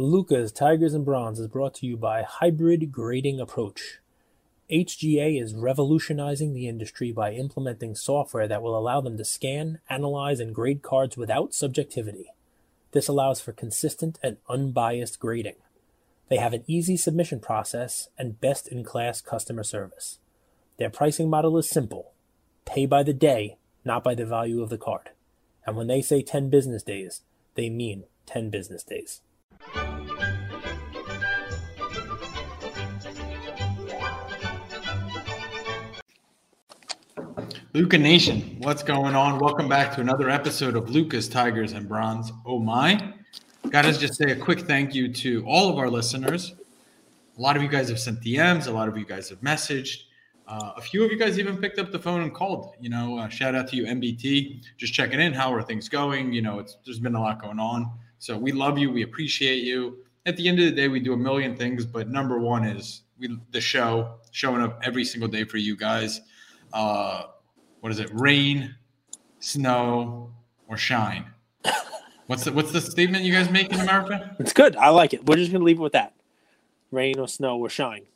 Luca's Tigers and Bronze is brought to you by Hybrid Grading Approach. HGA is revolutionizing the industry by implementing software that will allow them to scan, analyze, and grade cards without subjectivity. This allows for consistent and unbiased grading. They have an easy submission process and best in class customer service. Their pricing model is simple pay by the day, not by the value of the card. And when they say 10 business days, they mean 10 business days. Luca Nation, what's going on? Welcome back to another episode of Luca's Tigers and Bronze. Oh my. Gotta just say a quick thank you to all of our listeners. A lot of you guys have sent DMs, a lot of you guys have messaged. Uh, a few of you guys even picked up the phone and called. You know, uh, shout out to you, MBT, just checking in. How are things going? You know, it's there's been a lot going on. So we love you. We appreciate you. At the end of the day, we do a million things, but number one is we the show showing up every single day for you guys. Uh, what is it? Rain, snow, or shine. What's the what's the statement you guys make in America? It's good. I like it. We're just gonna leave it with that. Rain or snow or shine.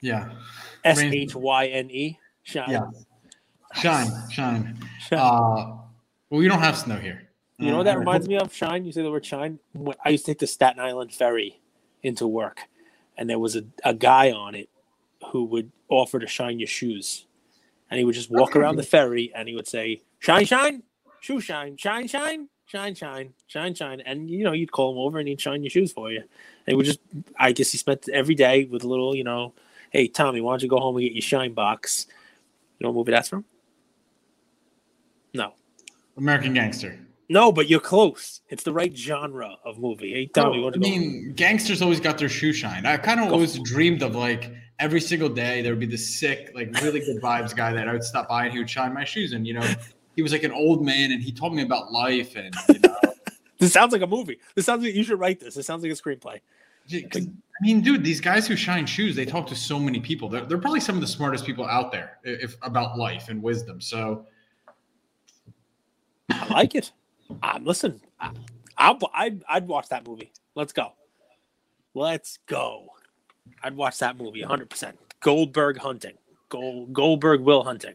Yeah. S H Y N E. Shine. Yeah. Shine, shine. Uh, well, we don't have snow here. You know what that reminds me of? Shine. You say the word shine. When I used to take the Staten Island ferry into work, and there was a, a guy on it who would offer to shine your shoes and he would just walk around the ferry and he would say, "Shine, shine, shoe shine, shine, shine, shine, shine, shine, shine," and you know you'd call him over and he'd shine your shoes for you. And he would just, I guess he spent every day with a little, you know, hey Tommy, why don't you go home and get your shine box? You know what movie that's from? No. American Gangster. No, but you're close. It's the right genre of movie. Hey, Tommy, oh, I mean, gangsters always got their shoe shine. I kind of always dreamed of like every single day there would be this sick, like really good vibes guy that I would stop by and he would shine my shoes. And you know, he was like an old man and he told me about life and you know. this sounds like a movie. This sounds like you should write this. It sounds like a screenplay. I mean, dude, these guys who shine shoes, they talk to so many people. They're, they're probably some of the smartest people out there if about life and wisdom. So I like it. Um, listen, I, I'll, I'd, I'd watch that movie. Let's go. Let's go. I'd watch that movie 100%. Goldberg hunting. Gold, Goldberg will hunting.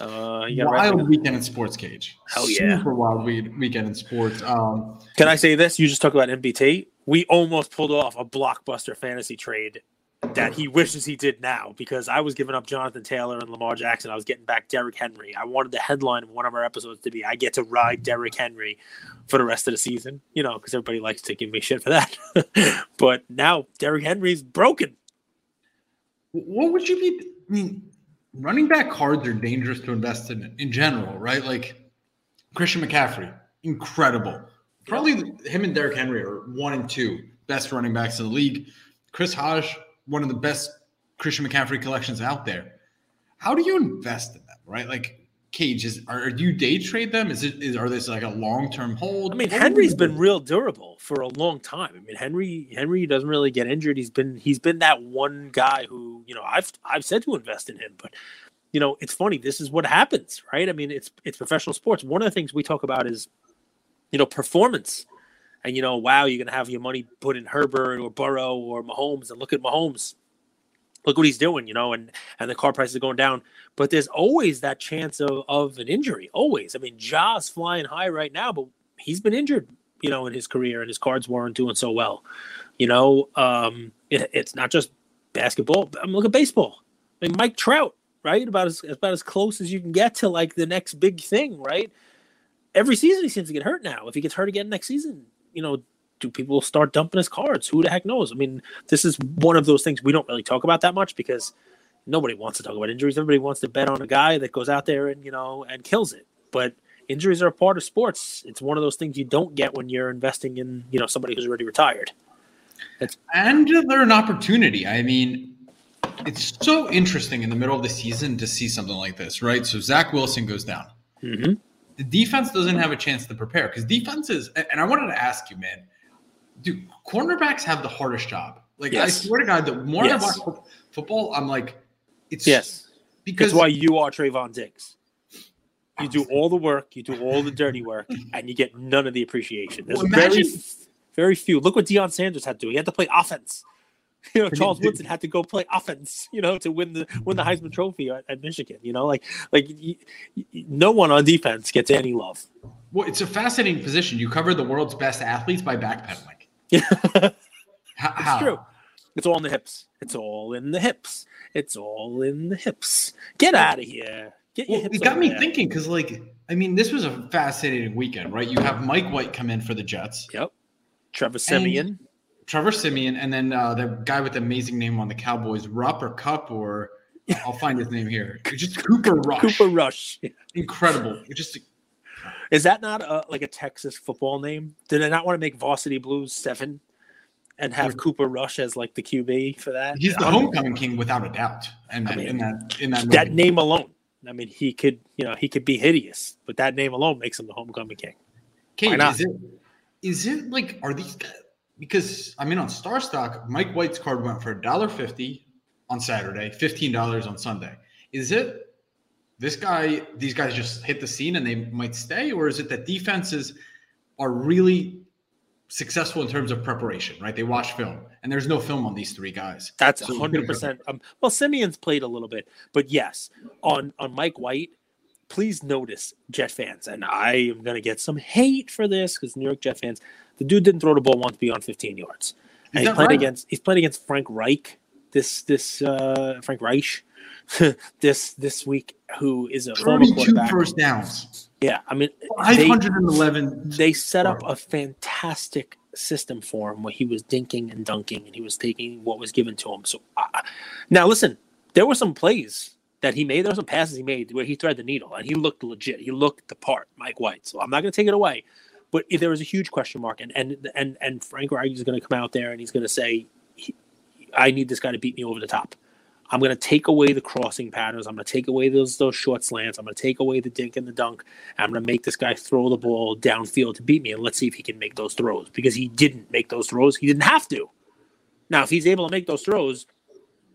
Uh, wild weekend in sports cage. Hell yeah. Super wild weekend in sports. Um, Can I say this? You just talked about MBT. We almost pulled off a blockbuster fantasy trade that he wishes he did now because I was giving up Jonathan Taylor and Lamar Jackson. I was getting back Derrick Henry. I wanted the headline of one of our episodes to be I get to ride Derrick Henry for the rest of the season, you know, because everybody likes to give me shit for that. but now Derrick Henry's broken. What would you be? I mean, running back cards are dangerous to invest in in general, right? Like Christian McCaffrey, incredible. Probably him and Derrick Henry are one and two best running backs in the league. Chris Hodge, one of the best Christian McCaffrey collections out there. How do you invest in them, right? Like Cage, is are, do you day trade them? Is it is are this like a long term hold? I mean, Henry's been real durable for a long time. I mean, Henry Henry doesn't really get injured. He's been he's been that one guy who you know I've I've said to invest in him, but you know it's funny. This is what happens, right? I mean, it's it's professional sports. One of the things we talk about is you know performance and you know, wow, you're gonna have your money put in Herbert or Burrow or Mahomes, and look at Mahomes. Look what he's doing, you know, and and the car prices are going down. But there's always that chance of, of an injury. Always. I mean, Ja's flying high right now, but he's been injured, you know, in his career, and his cards weren't doing so well. You know, um, it, it's not just basketball. I mean, look at baseball. I mean, Mike Trout, right? About as about as close as you can get to like the next big thing, right? Every season he seems to get hurt now. If he gets hurt again next season, you know, do people start dumping his cards? Who the heck knows? I mean, this is one of those things we don't really talk about that much because nobody wants to talk about injuries. Everybody wants to bet on a guy that goes out there and, you know, and kills it. But injuries are a part of sports. It's one of those things you don't get when you're investing in, you know, somebody who's already retired. It's- and they're an opportunity. I mean, it's so interesting in the middle of the season to see something like this, right? So Zach Wilson goes down. Mm-hmm the defense doesn't have a chance to prepare because defenses. And I wanted to ask you, man, do cornerbacks have the hardest job? Like yes. I swear to God, the more yes. I watch football, I'm like, it's yes, because that's why you are Trevon Diggs. You do all the work, you do all the dirty work, and you get none of the appreciation. There's well, imagine, very Very few. Look what Deion Sanders had to do. He had to play offense. You know, Charles Woodson had to go play offense. You know, to win the win the Heisman Trophy at, at Michigan. You know, like like y- y- no one on defense gets any love. Well, it's a fascinating position. You cover the world's best athletes by backpedaling. Yeah, H- it's true. It's all in the hips. It's all in the hips. It's all in the hips. Get out of here. Get your Well, hips it got over me there. thinking because, like, I mean, this was a fascinating weekend, right? You have Mike White come in for the Jets, Yep. Trevor Siemian. Trevor Siemian, and then uh, the guy with the amazing name on the Cowboys, Rupp or Cup, or I'll find his name here. Just Cooper Rush. Cooper Rush. Incredible. It's just Is that not a, like a Texas football name? Did they not want to make Varsity Blues seven and have Cooper Rush as like the QB for that? he's the homecoming king without a doubt. And I mean, in that in that, That name alone. I mean, he could, you know, he could be hideous, but that name alone makes him the homecoming king. Not? is it is it like are these guys because I mean on StarStock, Mike White's card went for $1.50 on Saturday, $15 on Sunday. Is it this guy, these guys just hit the scene and they might stay, or is it that defenses are really successful in terms of preparation, right? They watch film and there's no film on these three guys. That's So- hundred percent. Um, well, Siemian's played a little bit, but yes, on on Mike White. Please notice, Jet fans, and I am going to get some hate for this because New York Jet fans. The dude didn't throw the ball once beyond 15 yards. And Is he that played right? against he's playing against Frank Reich this this uh, Frank Reich this this week, who is a former 32 quarterback. first downs, Yeah, I mean they, they set up a fantastic system for him where he was dinking and dunking and he was taking what was given to him. So uh, now listen, there were some plays that he made. There were some passes he made where he threaded the needle and he looked legit. He looked the part, Mike White. So I'm not going to take it away, but there was a huge question mark, and and and and Frank Reich is going to come out there and he's going to say, "I need this guy to beat me over the top." I'm going to take away the crossing patterns. I'm going to take away those those short slants. I'm going to take away the dink and the dunk. I'm going to make this guy throw the ball downfield to beat me, and let's see if he can make those throws because he didn't make those throws. He didn't have to. Now, if he's able to make those throws,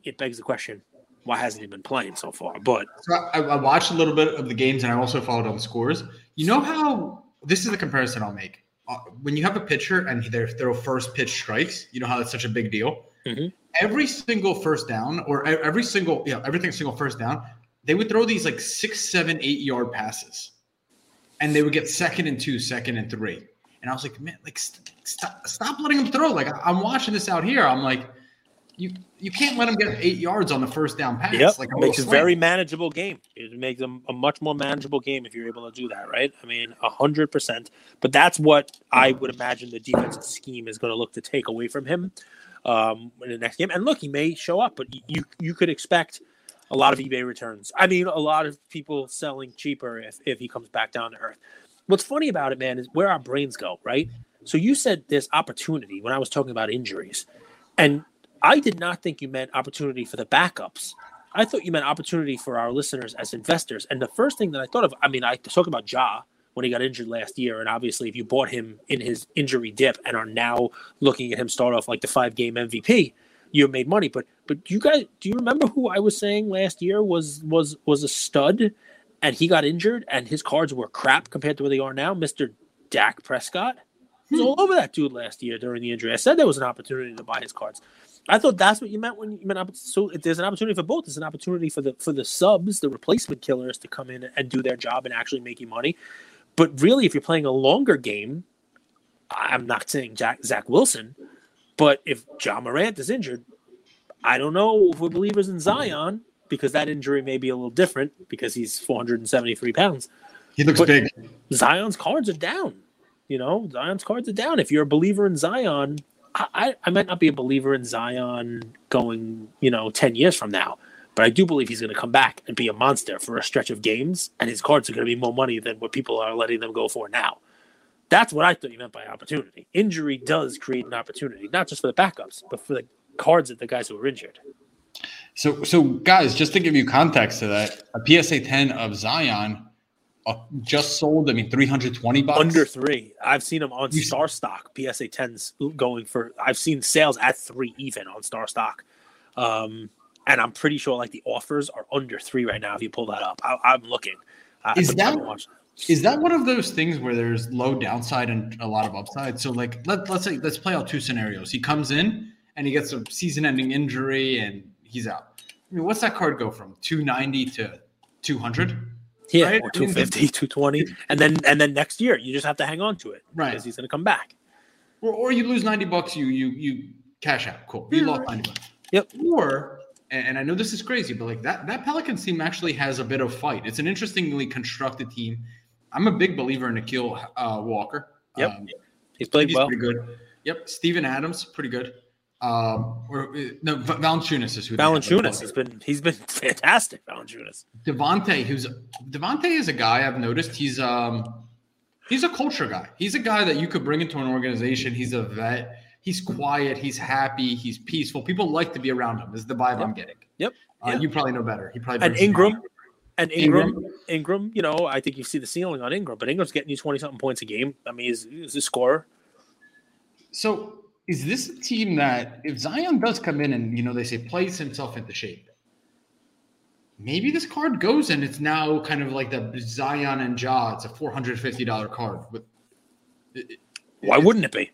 it begs the question: Why hasn't he been playing so far? But So I, I watched a little bit of the games and I also followed on the scores. You know how this is the comparison I'll make. Uh, when you have a pitcher and they throw first pitch strikes, you know how that's such a big deal. Mhm. Every single first down, or every single yeah, everything single first down, they would throw these like six, seven, eight yard passes, and they would get second and two, second and three. And I was like, man, like st- stop, stop letting them throw. Like I- I'm watching this out here. I'm like, you you can't let them get eight yards on the first down pass. Yep, like it a makes a very manageable game. It makes them a much more manageable game if you're able to do that, right? I mean, a hundred percent. But that's what I would imagine the defensive scheme is going to look to take away from him um, in the next game. And look, he may show up, but you you could expect a lot of eBay returns. I mean, a lot of people selling cheaper if if he comes back down to earth. What's funny about it, man, is where our brains go, right? So you said this opportunity when I was talking about injuries, and I did not think you meant opportunity for the backups. I thought you meant opportunity for our listeners as investors. And the first thing that I thought of, I mean, I talked about Ja when he got injured last year, and obviously, if you bought him in his injury dip and are now looking at him start off like the five game MVP, you made money. But but you guys, do you remember who I was saying last year was was was a stud, and he got injured, and his cards were crap compared to where they are now, Mister Dak Prescott. I was hmm. all over that dude last year during the injury. I said there was an opportunity to buy his cards. I thought that's what you meant when you meant so. If there's an opportunity for both, there's an opportunity for the for the subs, the replacement killers, to come in and do their job and actually make you money. But really, if you're playing a longer game, I'm not saying Jack, Zach Wilson, but if John Morant is injured, I don't know if we're believers in Zion because that injury may be a little different because he's 473 pounds. He looks But- big. Zion's cards are down. You know, Zion's cards are down. If you're a believer in Zion, I, I, might not be a believer in Zion going, you know, 10 years from now, but I do believe he's going to come back and be a monster for a stretch of games, and his cards are going to be more money than what people are letting them go for now. That's what I thought you meant by opportunity. Injury does create an opportunity, not just for the backups, but for the cards of the guys who are injured. So, so guys, just to give you context to that, a PSA 10 of Zion uh, just sold. I mean, 320 bucks. Under three. I've seen them on StarStock, PSA 10s going for, I've seen sales at three even on StarStock. Um, and I'm pretty sure like the offers are under three right now if you pull that up. I, I'm looking. I, Is that- Is that one of those things where there's low downside and a lot of upside? So like let, let's say let's play out two scenarios. He comes in and he gets a season-ending injury and he's out. I mean, what's that card go from 290 to 200? Yeah, right? or 250, 220. And then and then next year you just have to hang on to it. Right. Because he's gonna come back. Or, or you lose 90 bucks, you you you cash out. Cool. You lost 90 bucks. Yep. Or and I know this is crazy, but like that that Pelicans team actually has a bit of fight. It's an interestingly constructed team. I'm a big believer in Nickeil uh, Walker. Yep, um, he's played he's well. Pretty good. Yep, Steven Adams, pretty good. Um, or uh, no, Valanciunas is who. Valanciunas has been he's been fantastic. Valanciunas. Devonte, who's Devonte is a guy I've noticed. He's um he's a culture guy. He's a guy that you could bring into an organization. He's a vet he's quiet, he's happy, he's peaceful. People like to be around him. Is the vibe yep. I'm getting. Yep. Uh, yep. You probably know better. He probably and Ingram. And Ingram, Ingram, Ingram, you know, I think you see the ceiling on Ingram, but Ingram's getting you twenty something points a game. I mean, he's, he's a scorer. So, is this a team that if Zion does come in and you know they say plays himself into shape, maybe this card goes and it's now kind of like the Zion and Ja. It's a four hundred fifty dollar card. With it, why wouldn't it be?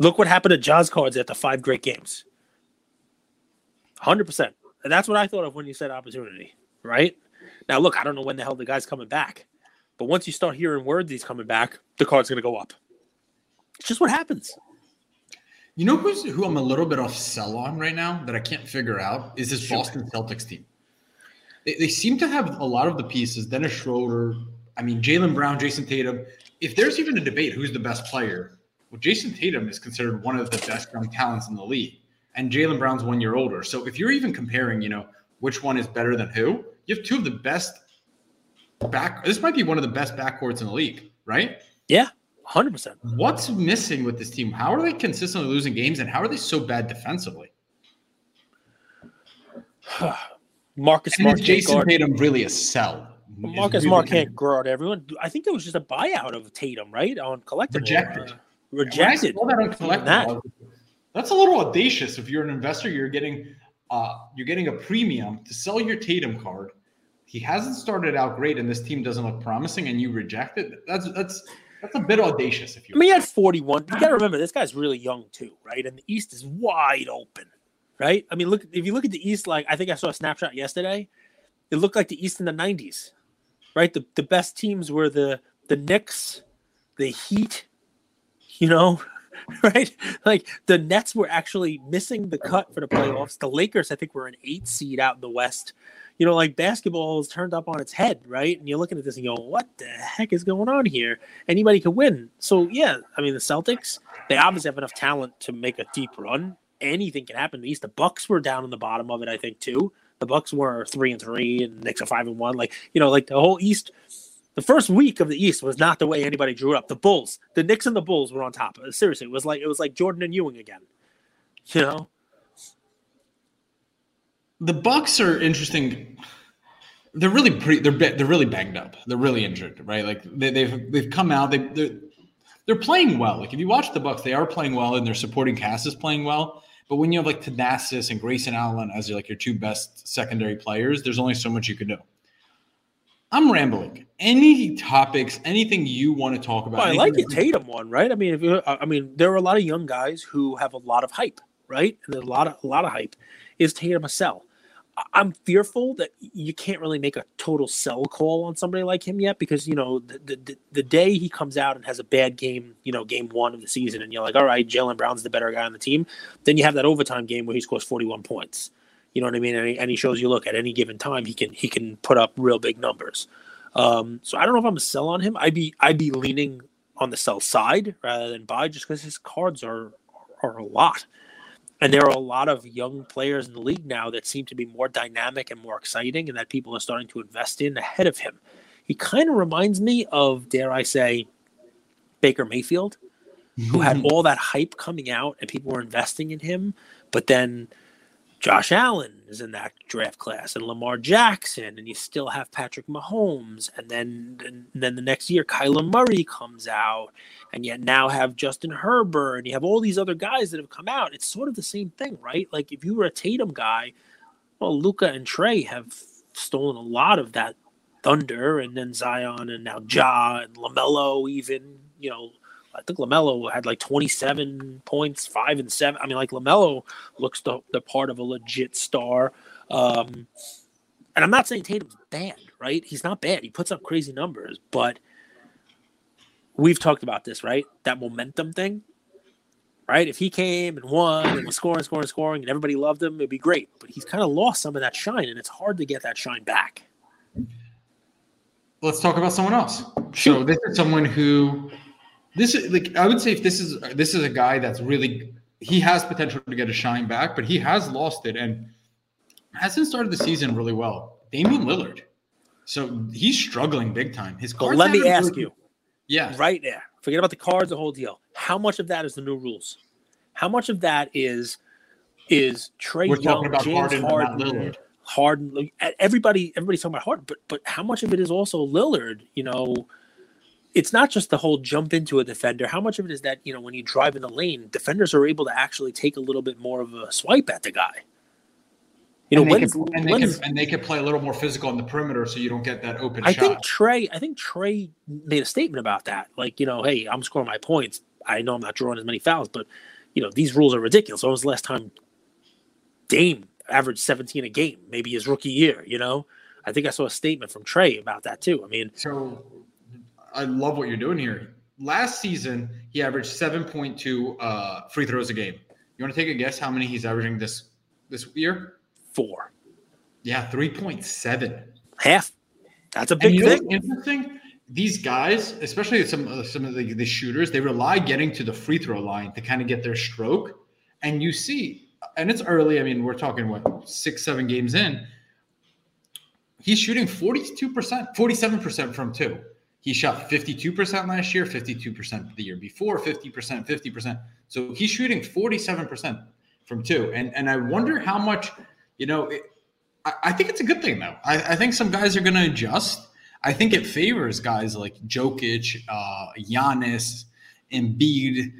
Look what happened to Ja's cards at the five great games. 100%. And that's what I thought of when you said opportunity, right? Now, look, I don't know when the hell the guy's coming back. But once you start hearing words he's coming back, the card's going to go up. It's just what happens. You know who's who I'm a little bit off sell on right now that I can't figure out is this Boston Celtics team. They, they seem to have a lot of the pieces. Dennis Schroeder, I mean Jaylen Brown, Jayson Tatum. If there's even a debate who's the best player, well, Jayson Tatum is considered one of the best young talents in the league, and Jaylen Brown's one year older. So if you're even comparing, you know, which one is better than who, you have two of the best back. This might be one of the best backcourts in the league, right? Yeah, hundred percent. What's missing with this team? How are they consistently losing games, and how are they so bad defensively? Marcus and Smart, Jayson guard. Tatum really a sell. Marcus really Smart can't guard everyone. I think there was just a buyout of Tatum, right? On collective rejected. Uh, rejected. That on that. That's a little audacious. If you're an investor, you're getting uh, you're getting a premium to sell your Tatum card. He hasn't started out great, and this team doesn't look promising, and you reject it. That's that's that's a bit audacious. If you, I mean, he had 41. You got to remember, this guy's really young too, right? And the East is wide open, right? I mean, look if you look at the East, like I think I saw a snapshot yesterday. It looked like the East in the 90s, right? The the best teams were the the Knicks, the Heat, you know, right? Like the Nets were actually missing the cut for the playoffs. The Lakers, I think, were an eight seed out in the West. You know, like basketball is turned up on its head, right? And you're looking at this and you go, what the heck is going on here? Anybody could win. So, yeah, I mean, the Celtics, they obviously have enough talent to make a deep run. Anything can happen. At least the Bucks were down in the bottom of it, I think, too. The Bucks were three and three, and Knicks are five and one. Like, you know, like the whole East the first week of the East was not the way anybody drew it up. The Bulls, the Knicks and the Bulls were on top. Seriously, it was like it was like Jordan and Ewing again. You know. The Bucks are interesting. They're really pretty. They're they're really banged up. They're really injured, right? Like they, they've they've come out. They they're they're playing well. Like if you watch the Bucks, they are playing well, and their supporting cast is playing well. But when you have like Thanasis and Grayson Allen as your, like your two best secondary players, there's only so much you can do. I'm rambling. Any topics, anything you want to talk about? Well, I like your Tatum one, right? I mean, if you, I mean, there are a lot of young guys who have a lot of hype, right? And there's a lot of a lot of hype. Is Tatum a sell? I'm fearful that you can't really make a total sell call on somebody like him yet because you know the, the the day he comes out and has a bad game, you know, game one of the season, and you're like, all right, Jaylen Brown's the better guy on the team. Then you have that overtime game where he scores 41 points you know what I mean? And he, and he shows you, look, at any given time, he can he can put up real big numbers. Um, so I don't know if I'm a sell on him. I'd be I'd be leaning on the sell side rather than buy, just because his cards are are a lot. And there are a lot of young players in the league now that seem to be more dynamic and more exciting, and that people are starting to invest in ahead of him. He kind of reminds me of, dare I say, Baker Mayfield, who had all that hype coming out and people were investing in him, but then Josh Allen is in that draft class, and Lamar Jackson, and you still have Patrick Mahomes, and then and then the next year Kyler Murray comes out, and yet now have Justin Herbert, and you have all these other guys that have come out. It's sort of the same thing, right? Like if you were a Tatum guy, well, Luka and Trae have stolen a lot of that Thunder, and then Zion, and now Ja and Lamelo. Even you know, I think Lamelo had like 27 points, five and seven. I mean, like Lamelo looks the the part of a legit star. Um, and I'm not saying Tatum's bad, right? He's not bad. He puts up crazy numbers, but we've talked about this, right? That momentum thing, right? If he came and won and was scoring, scoring, scoring, and everybody loved him, it'd be great. But he's kind of lost some of that shine, and it's hard to get that shine back. Let's talk about someone else. So this is someone who, this is like I would say if this is this is a guy that's really he has potential to get a shine back, but he has lost it and hasn't started the season really well. Damian Lillard. So he's struggling big time. His but let me ask really, you, yeah, right there. Forget about the cards, the whole deal. How much of that is the new rules? How much of that is is Trae We're Young, James Harden, Harden, Harden? Everybody, everybody's talking about Harden, but but how much of it is also Lillard? You know, it's not just the whole jump into a defender. How much of it is that you know when you drive in the lane, defenders are able to actually take a little bit more of a swipe at the guy. You know, and they, can, and, they can, and they can play a little more physical on the perimeter, so you don't get that open. I shot. think Trae. I think Trae made a statement about that. Like, you know, hey, I'm scoring my points. I know I'm not drawing as many fouls, but you know, these rules are ridiculous. When was the last time Dame averaged 17 a game? Maybe his rookie year. You know, I think I saw a statement from Trae about that too. I mean, so I love what you're doing here. Last season, he averaged 7.2 uh, free throws a game. You want to take a guess how many he's averaging this this year? four. Yeah, three point seven. Half. That's a big thing. interesting. These guys, especially some uh, some of the, the shooters, they rely getting to the free throw line to kind of get their stroke. And you see, and it's early. I mean, we're talking what six, seven games in. He's shooting 42%, 47% from two. He shot 52% last year, 52% the year before, 50%, 50%. So he's shooting 47% from two. And and I wonder how much you know, it, I, I, think it's a good thing though. I, I think some guys are going to adjust. I think it favors guys like Jokic, uh, Giannis, Embiid,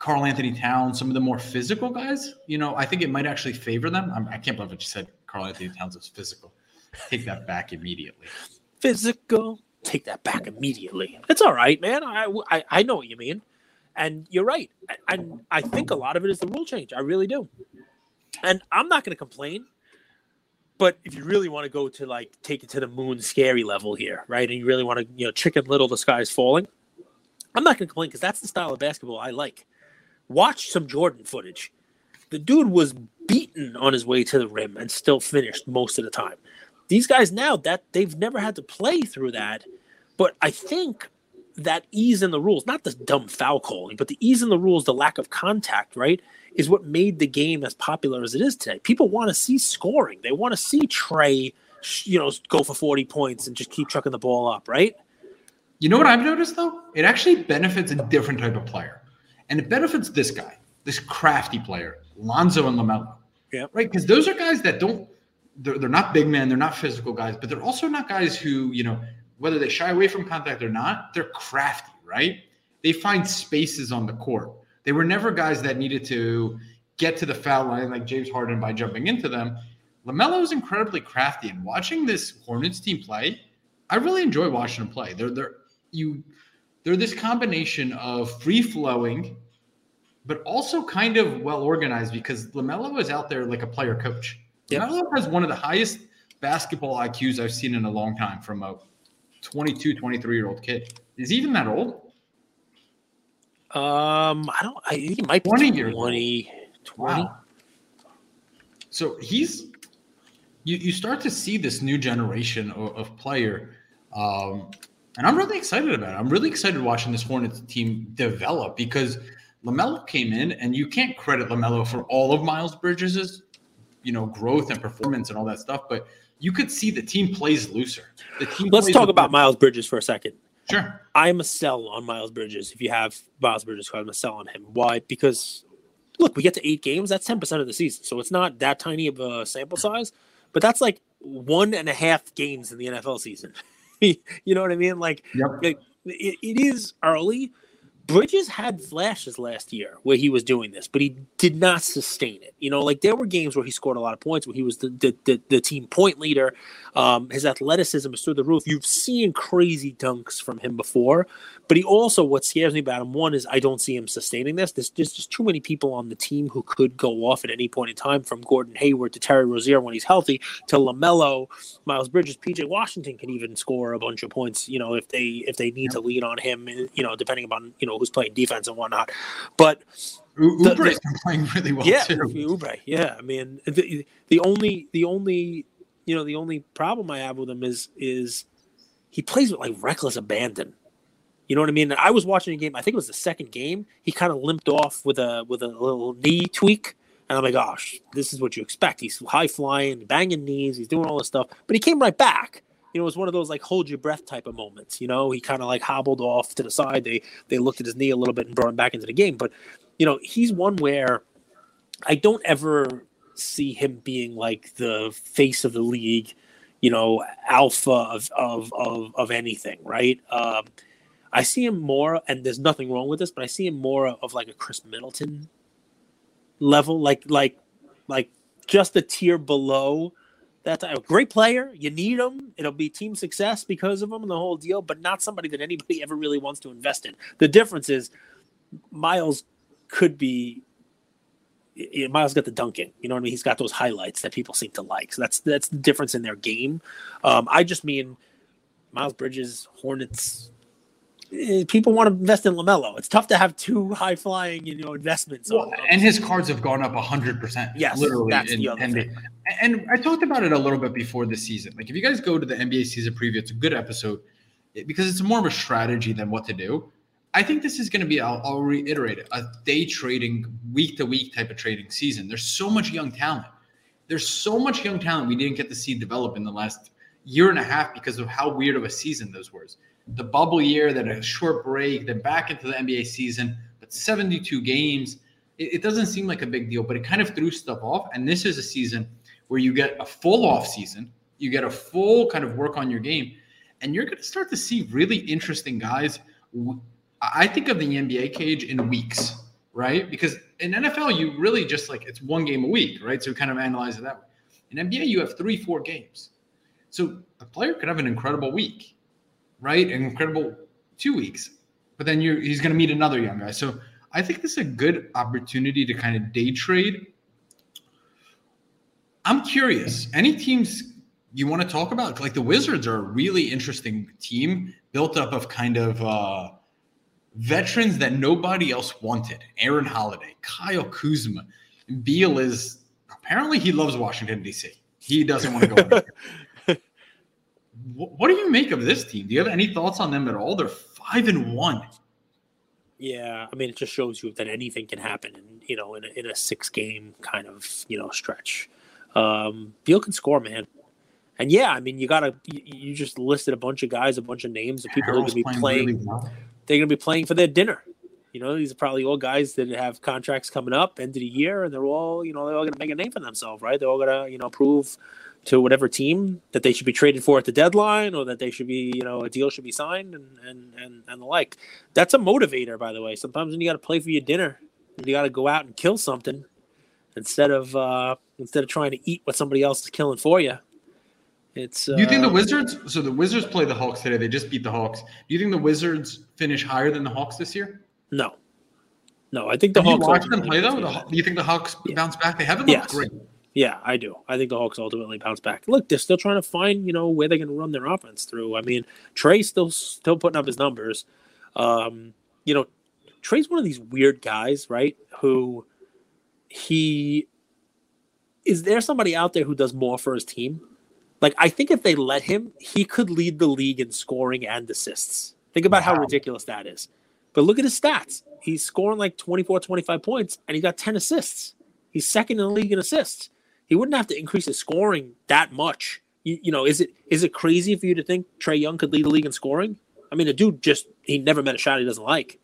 Karl-Anthony Towns, some of the more physical guys. You know, I think it might actually favor them. I'm, I can not believe I just said Karl-Anthony Towns is physical. Take that back immediately. Physical. Take that back immediately. It's all right, man. I, I, I know what you mean. And you're right. And I, think a lot of it is the rule change. I really do. And I'm not going to complain but if you really want to go to like take it to the moon scary level here, right? And you really want to, you know, chicken little, the sky's falling. I'm not going to complain because that's the style of basketball I like. Watch some Jordan footage. The dude was beaten on his way to the rim and still finished most of the time. These guys now that they've never had to play through that, but I think that ease in the rules, not the dumb foul calling, but the ease in the rules, the lack of contact, right? is what made the game as popular as it is today. People want to see scoring. They want to see Trae, you know, go for 40 points and just keep chucking the ball up, right? You know what I've noticed though? It actually benefits a different type of player. And it benefits this guy, this crafty player, Lonzo and LaMelo. Yeah. Right? Because those are guys that don't they're, they're not big men, they're not physical guys, but they're also not guys who, you know, whether they shy away from contact or not, they're crafty, right? They find spaces on the court. They were never guys that needed to get to the foul line like James Harden by jumping into them. LaMelo is incredibly crafty, and watching this Hornets team play, I really enjoy watching them play. They're they're you they're this combination of free flowing, but also kind of well organized because LaMelo is out there like a player coach. Yep. Has one of the highest basketball IQs I've seen in a long time from a 22, 23 year old kid. Is he even that old? Um, I don't. I think he might be 20 years 20, 20. Wow. So he's you you start to see this new generation of, of player, um, and I'm really excited about it. I'm really excited watching this Hornets team develop because Lamelo came in, and you can't credit Lamelo for all of Miles Bridges's you know growth and performance and all that stuff, but you could see the team plays looser. The team. Let's talk about Miles Bridges for a second. Sure. I'm a sell on Miles Bridges. If you have Miles Bridges, I'm a sell on him. Why? Because look, we get to eight games. That's ten percent of the season, so it's not that tiny of a sample size. But that's like one and a half games in the NFL season. you know what I mean? Like, yep. it, it is early, Bridges had flashes last year where he was doing this, but he did not sustain it. You know, like there were games where he scored a lot of points, where he was the the, the, the team point leader. Um, his athleticism is through the roof. You've seen crazy dunks from him before, but he also what scares me about him one is I don't see him sustaining this. There's, there's just too many people on the team who could go off at any point in time, from Gordon Hayward to Terry Rozier when he's healthy to Lamelo, Miles Bridges, PJ Washington can even score a bunch of points. You know, if they if they need to lean on him, you know, depending upon you know know who's playing defense and whatnot. But Oubre's been playing really well yeah, too. Oubre, yeah. I mean, the, the only the only you know the only problem I have with him is is he plays with like reckless abandon. You know what I mean? I was watching a game. I think it was the second game. He kind of limped off with a with a little knee tweak, and I'm like, gosh, this is what you expect. He's high flying, banging knees. He's doing all this stuff, but he came right back you know, it was one of those like hold your breath type of moments. You know, he kind of like hobbled off to the side. They they looked at his knee a little bit and brought him back into the game. But you know, he's one where I don't ever see him being like the face of the league, you know, alpha of of of, of anything, right? Um, I see him more, and there's nothing wrong with this, but I see him more of like a Khris Middleton level, like like like just a tier below that's a great player. You need him. It'll be team success because of him and the whole deal, but not somebody that anybody ever really wants to invest in. The difference is Miles could be. Miles got the dunking. You know what I mean? He's got those highlights that people seem to like. So that's that's the difference in their game. Um, I just mean Miles Bridges, Hornets, Eh, people want to invest in Lamelo. It's tough to have two high flying, you know, investments. Well, and his cards have gone up hundred percent. Yes, literally. That's in, the other NBA. thing. And I talked about it a little bit before the season. Like, if you guys go to the NBA season preview, it's a good episode eh, because it's more of a strategy than what to do. I think this is going to be, I'll, I'll reiterate it, a day trading, week to week type of trading season. There's so much young talent. There's so much young talent we didn't get to see develop in the last year and a half because of how weird of a season those was the bubble year, then a short break, then back into the NBA season, but 72 games. It, it, doesn't seem like a big deal, but it kind of threw stuff off. And this is a season where you get a full off season, you get a full kind of work on your game, and you're going to start to see really interesting guys. I think of the NBA cage in weeks, right? Because in NFL, you really just like it's one game a week, right? So kind of analyze it that way. In NBA, you have three, four games. So a player could have an incredible week right? An incredible two weeks. But then you're he's going to meet another young guy. So I think this is a good opportunity to kind of day trade. I'm curious. Any teams you want to talk about? Like the Wizards are a really interesting team built up of kind of uh, veterans that nobody else wanted. Aaron Holiday, Kyle Kuzma, Beal is apparently he loves Washington D.C. He doesn't want to go. what do you make of this team? Do you have any thoughts on them at all? They're five and one. Yeah, I mean, it just shows you that anything can happen, in, you know, in a, in a six game kind of you know stretch. Um, Beal can score, man, and yeah, I mean, you gotta you, you just listed a bunch of guys, a bunch of names of people who are gonna be playing. playing really well. They're gonna be playing for their dinner. You know, these are probably all guys that have contracts coming up end of the year, and they're all you know they're all gonna make a name for themselves, right? They're all gonna you know prove to whatever team that they should be traded for at the deadline or that they should be, you know, a deal should be signed and and and, and the like. That's a motivator, by the way. Sometimes when you got to play for your dinner, you got to go out and kill something instead of uh, instead of trying to eat what somebody else is killing for you. It's. Uh, Do you think the Wizards? So the Wizards play the Hawks today. They just beat the Hawks. Do you think the Wizards finish higher than the Hawks this year? No. No, I think the Have Hawks. You watch them play though. The, do you think the Hawks yeah. bounce back? They haven't looked yes. great. Yeah, I do. I think the Hawks ultimately bounce back. Look, they're still trying to find, you know, where they're going to run their offense through. I mean, Trae's still still putting up his numbers. Um, you know, Trae's one of these weird guys, right? Who he is there somebody out there who does more for his team? Like I think if they let him, he could lead the league in scoring and assists. Think about wow. how ridiculous that is. But look at his stats. He's scoring like 24, 25 points and he got 10 assists. He's second in the league in assists he wouldn't have to increase his scoring that much. You, you know, is it is it crazy for you to think Trae Young could lead the league in scoring? I mean, the dude just he never met a shot he doesn't like.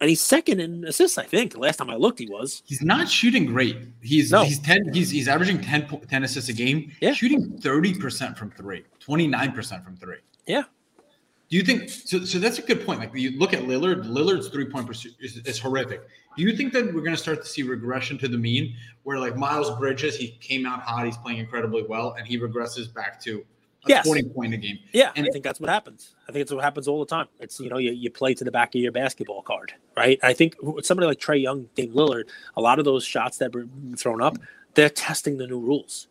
And he's second in assists, I think. Last time I looked, he was. He's not shooting great. He's no. he's ten. He's he's averaging 10, 10 assists a game. Yeah. Shooting thirty percent from three, 29 percent from three. Yeah. Do you think so? So that's a good point. Like you look at Lillard, Lillard's three point pursuit is, is horrific. Do you think that we're going to start to see regression to the mean, where like Miles Bridges, he came out hot, he's playing incredibly well, and he regresses back to a Yes. twenty point a game? Yeah, And- I think that's what happens. I think it's what happens all the time. It's you know you, you play to the back of your basketball card, right? I think with somebody like Trae Young, Dame Lillard, a lot of those shots that were thrown up, they're testing the new rules.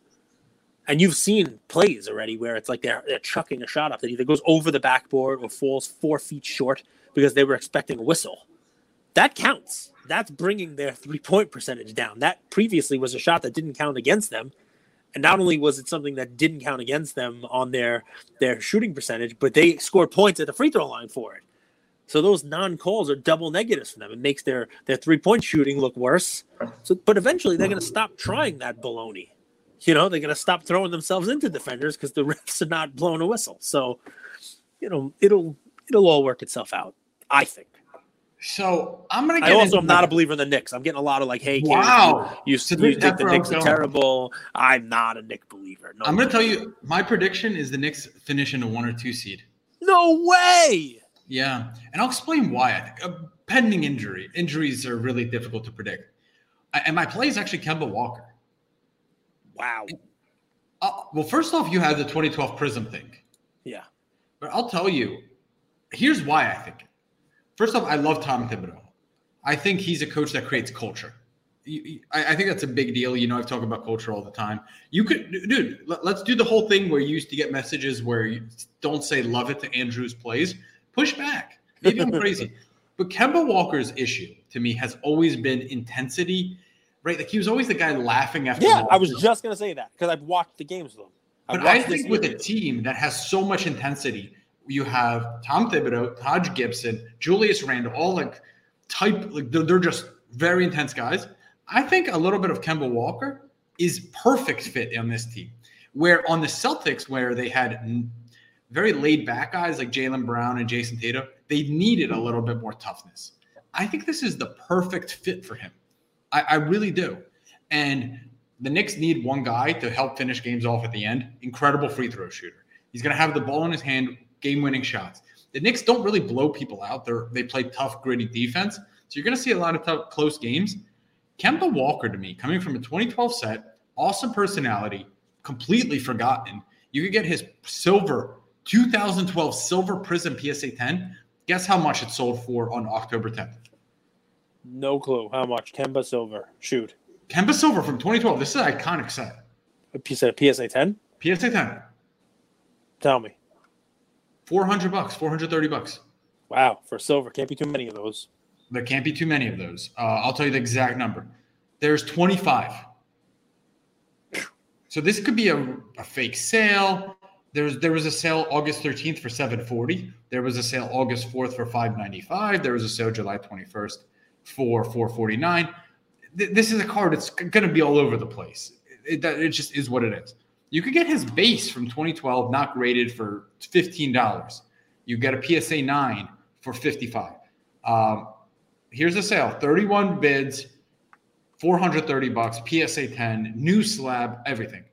And you've seen plays already where it's like they're they're chucking a shot up that either goes over the backboard or falls four feet short because they were expecting a whistle. That counts. That's bringing their three point percentage down. That previously was a shot that didn't count against them. And not only was it something that didn't count against them on their their shooting percentage, but they scored points at the free throw line for it. So those non-calls are double negatives for them. It makes their their three-point shooting look worse. So, but eventually they're going to stop trying that baloney. You know, they're going to stop throwing themselves into defenders because the refs are not blowing a whistle. So, you know, it'll it'll all work itself out. I think. So I'm gonna. I Get also am not a believer in the Knicks. I'm getting a lot of like, "Hey, Wow. you, you, So you think the Knicks are terrible." I'm not a Knick believer. No, I'm gonna tell you my prediction is the Knicks finish in a one or two seed. no way. Yeah, and I'll explain why. I think a pending injury. Injuries are really difficult to predict. I- And my play is actually Kemba Walker. Wow. Uh, well, first off, you have the 2012 Prism thing, Yeah. but I'll tell you, here's why I think. it. First off, I love Tom Thibodeau. I think he's a coach that creates culture. I, think that's a big deal. You know, I've talked about culture all the time. You could, dude, let, us do the whole thing where you used to get messages where you don't say love it to Andrew's plays. Push back. Maybe I'm crazy. But Kemba Walker's issue to me has always been intensity, right? Like he was always the guy laughing after. Yeah, I was just gonna say that because I've watched the games with them. But I think with a team that has so much intensity, you have Tom Thibodeau, Taj Gibson, Julius Randle, all like type, like they're, they're just very intense guys. I think a little bit of Kemba Walker is perfect fit on this team. Where on the Celtics, where they had very laid back guys like Jaylen Brown and Jayson Tatum, they needed a little bit more toughness. I think this is the perfect fit for him. I, I really do. And the Knicks need one guy to help finish games off at the end. Incredible free throw shooter. He's going to have the ball in his hand, game winning shots. The Knicks don't really blow people out. They're, they play tough, gritty defense. So you're going to see a lot of tough, close games. Kemba Walker, to me, coming from a 2012 set, awesome personality, completely forgotten. You could get his silver 2012 silver Prism PSA 10. Guess how much it sold for on October 10th? no clue how much Kemba Silver shoot Kemba Silver from 2012. This is an iconic set. a PSA PSA ten. PSA 10. Tell me, 400 bucks, 430 bucks. wow, for silver can't be too many of those. There can't be too many of those. Uh, I'll tell you the exact number. There's 25. So this could be a, a fake sale. There's there was a sale August 13th for 740. There was a sale August 4th for 595. There was a sale July 21st for 449. Th- this is a card. It's going to be all over the place. It, that- it just is what it is. You could get his base from 2012, not graded for $15. You get a PSA 9 for 55. Um, here's a sale 31 bids 430 bucks psa 10 new slab everything.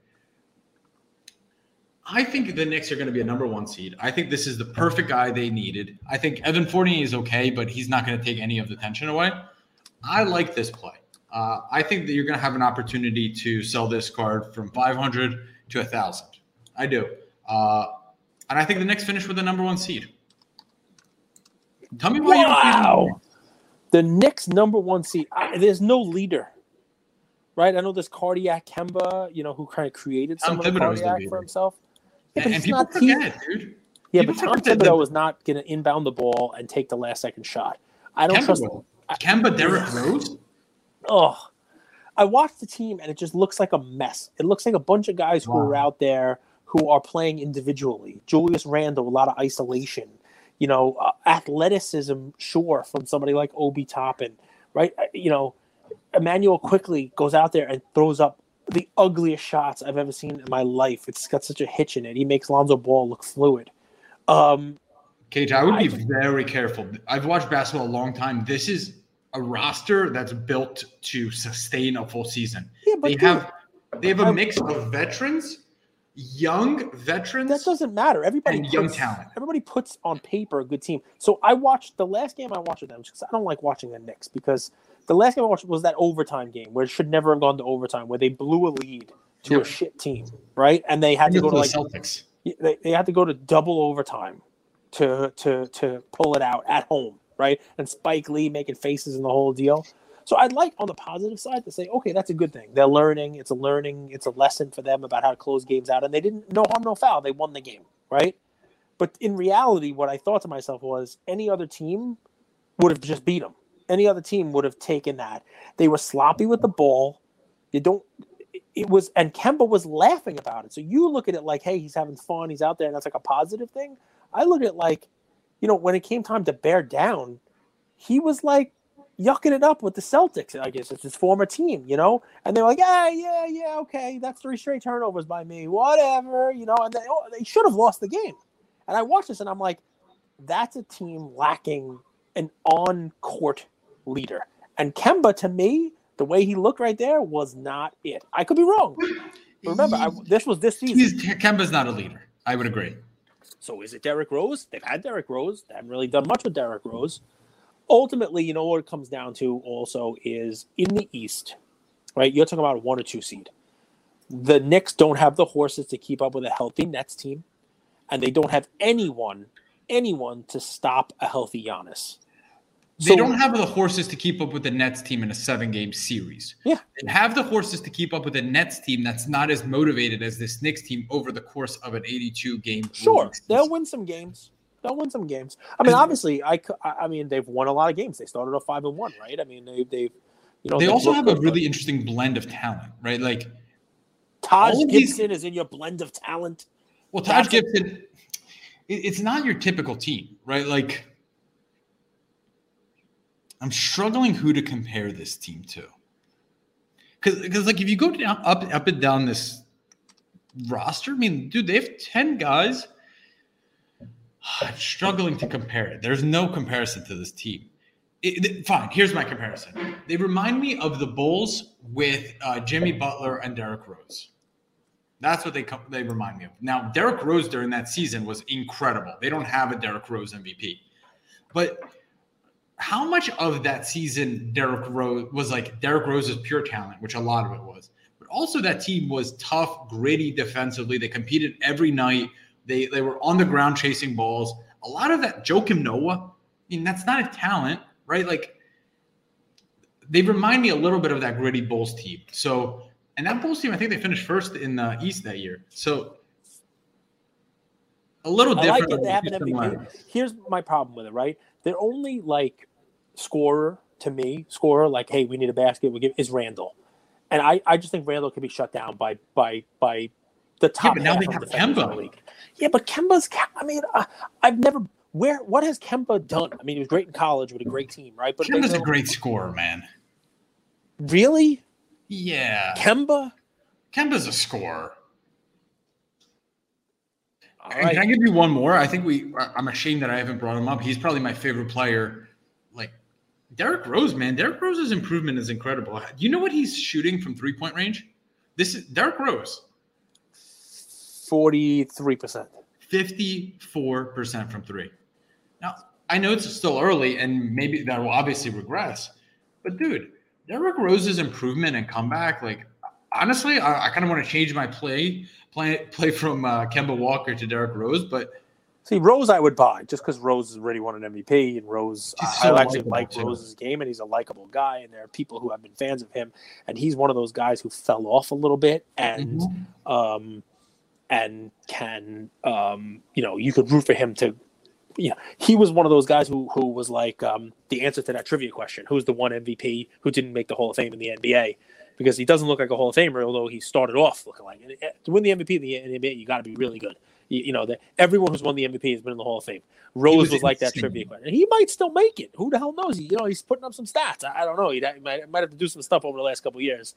I think the knicks are going to be a number one seed. I think this is the perfect guy they needed. I think evan fournier is okay but he's not going to take any of the tension away. I like this play. Uh, i think that you're going to have an opportunity to sell this card from 500 to a 1000 i do uh, and i think the knicks finish with the number one seed tell me why you don't the Knicks number one seed. I, there's no leader, right? I know there's cardiac Kemba, you know, who kind of created some Tom of the Thibodeau the cardiac leader. for himself. Yeah, but and people not- he- forget, dude. Yeah, People but Tom forget Thibodeau is not going to inbound the ball and take the last second shot. I don't Kemba trust. will. Kemba, Derrick Rose. Oh, I watched the team and it just looks like a mess. It looks like a bunch of guys who Wow. are out there who are playing individually. Julius Randle, a lot of isolation. You know, uh, athleticism, sure, from somebody like Obi Toppin, right? Uh, You know, Immanuel Quickley goes out there and throws up the ugliest shots I've ever seen in my life. It's got such a hitch in it. He makes Lonzo Ball look fluid. Um, Cage, I would be think- very careful. I've watched basketball a long time. This is a roster that's built to sustain a full season. yeah, but They dude, have they have a mix of veterans, young veterans. That doesn't matter. Everybody puts, young talent. Everybody puts on paper a good team. So I watched the last game I watched with them because I don't like watching the Knicks because the last game I watched was that overtime game where it should never have gone to overtime where they blew a lead to Yeah. a shit team, right? And they had to go to like Celtics. they, they had to go to double overtime to to to pull it out at home, right? And Spike Lee making faces and the whole deal. So I'd like on the positive side to say, okay, that's a good thing. They're learning. It's a learning. It's a lesson for them about how to close games out. And they didn't no harm, no foul. They won the game, right? But in reality, what I thought to myself was, any other team would have just beat them. Any other team would have taken that. They were sloppy with the ball. You don't. It was, and Kemba was laughing about it. So you look at it like, hey, he's having fun. He's out there, and that's like a positive thing. I look at it like, you know, when it came time to bear down, he was like yucking it up with the Celtics. I guess it's his former team, you know, and they're like, yeah, yeah, yeah, okay, that's three straight turnovers by me, whatever, you know, and they, oh, they should have lost the game. And I watched this, and I'm like, that's a team lacking an on-court leader. And Kemba, to me, the way he looked right there was not it. I could be wrong. Remember, I, this was this season. He's, Kemba's not a leader. I would agree. So is it Derrick Rose? They've had Derrick Rose. They haven't really done much with Derrick Rose. Ultimately, you know what it comes down to also is in the East, right? You're talking about a one or two seed. The Knicks don't have the horses to keep up with a healthy Nets team, and they don't have anyone, anyone to stop a healthy Giannis. They So- don't have the horses to keep up with the Nets team in a seven game series. Yeah. They have the horses to keep up with the Nets team that's not as motivated as this Knicks team over the course of an 82 game. Sure, they'll win some games. They'll win some games. I mean, obviously, I, I mean, they've won a lot of games. They started off five and one, right? I mean, they, they've, you know, They also have a good, really interesting blend of talent, right? Like, Taj of these- Gibson is in your blend of talent. well, Taj That's Gibson, it- it's not your typical team, right? Like, I'm struggling who to compare this team to. Because, because like, if you go down up, up and down this roster, I mean, dude, they have 10 guys. I'm struggling to compare it. There's no comparison to this team. It- it- fine, here's my comparison. They remind me of the Bulls with uh, Jimmy Butler and Derrick Rose. That's what they they remind me of. Now, Derrick Rose during that season was incredible. They don't have a Derrick Rose MVP, but how much of that season Derrick Rose was like Derrick Rose's pure talent, which a lot of it was, but also that team was tough, gritty defensively. They competed every night. They they were on the ground chasing balls. A lot of that Joakim Noah. I mean, that's not a talent, right? Like they remind me a little bit of that gritty Bulls team. So, and that Bulls team, I think they finished first in the East that year. So, a little I like different. it. They have an MVP. Here's my problem with it, right? They're only like scorer to me, scorer like, hey, we need a basket. We give is Randle, and I, I just think Randle can be shut down by by by the top. but now they have Kemba. the league. Yeah, but Kemba's. I mean, uh, I've never. Where what has Kemba done? I mean, he was great in college with a great team, right? But Kemba's a great scorer, man. really Yeah, Kemba. Kemba's a scorer. Can I give you one more? I think we. I'm ashamed that I haven't brought him up. He's probably my favorite player. Like Derrick Rose, man. Derrick Rose's improvement is incredible. Do you know what he's shooting from three point range? This is Derrick Rose, Forty three percent. 54% from three. Now, I know it's still early and maybe that will obviously regress, but dude, Derrick Rose's improvement and comeback, like honestly, I, I kind of want to change my play, play, play from uh, Kemba Walker to Derrick Rose, but See, Rose, I would buy just because Rose has already won an MVP, and Rose, I, so I actually like too. Rose's game, and he's a likable guy, and there are people who have been fans of him, and he's one of those guys who fell off a little bit, and Mm-hmm. um, and can, um, you know, you could root for him to, you know, he was one of those guys who who was like um, the answer to that trivia question: who's the one MVP who didn't make the Hall of Fame in the NBA? Because he doesn't look like a Hall of Famer, although he started off looking like it. To win the MVP in the NBA, you got to be really good. You, you know that everyone who's won the MVP has been in the Hall of Fame. Rose was was, like that trivia question, and he might still make it. Who the hell knows? You know, he's putting up some stats. I, I don't know. He might, might have to do some stuff over the last couple of years.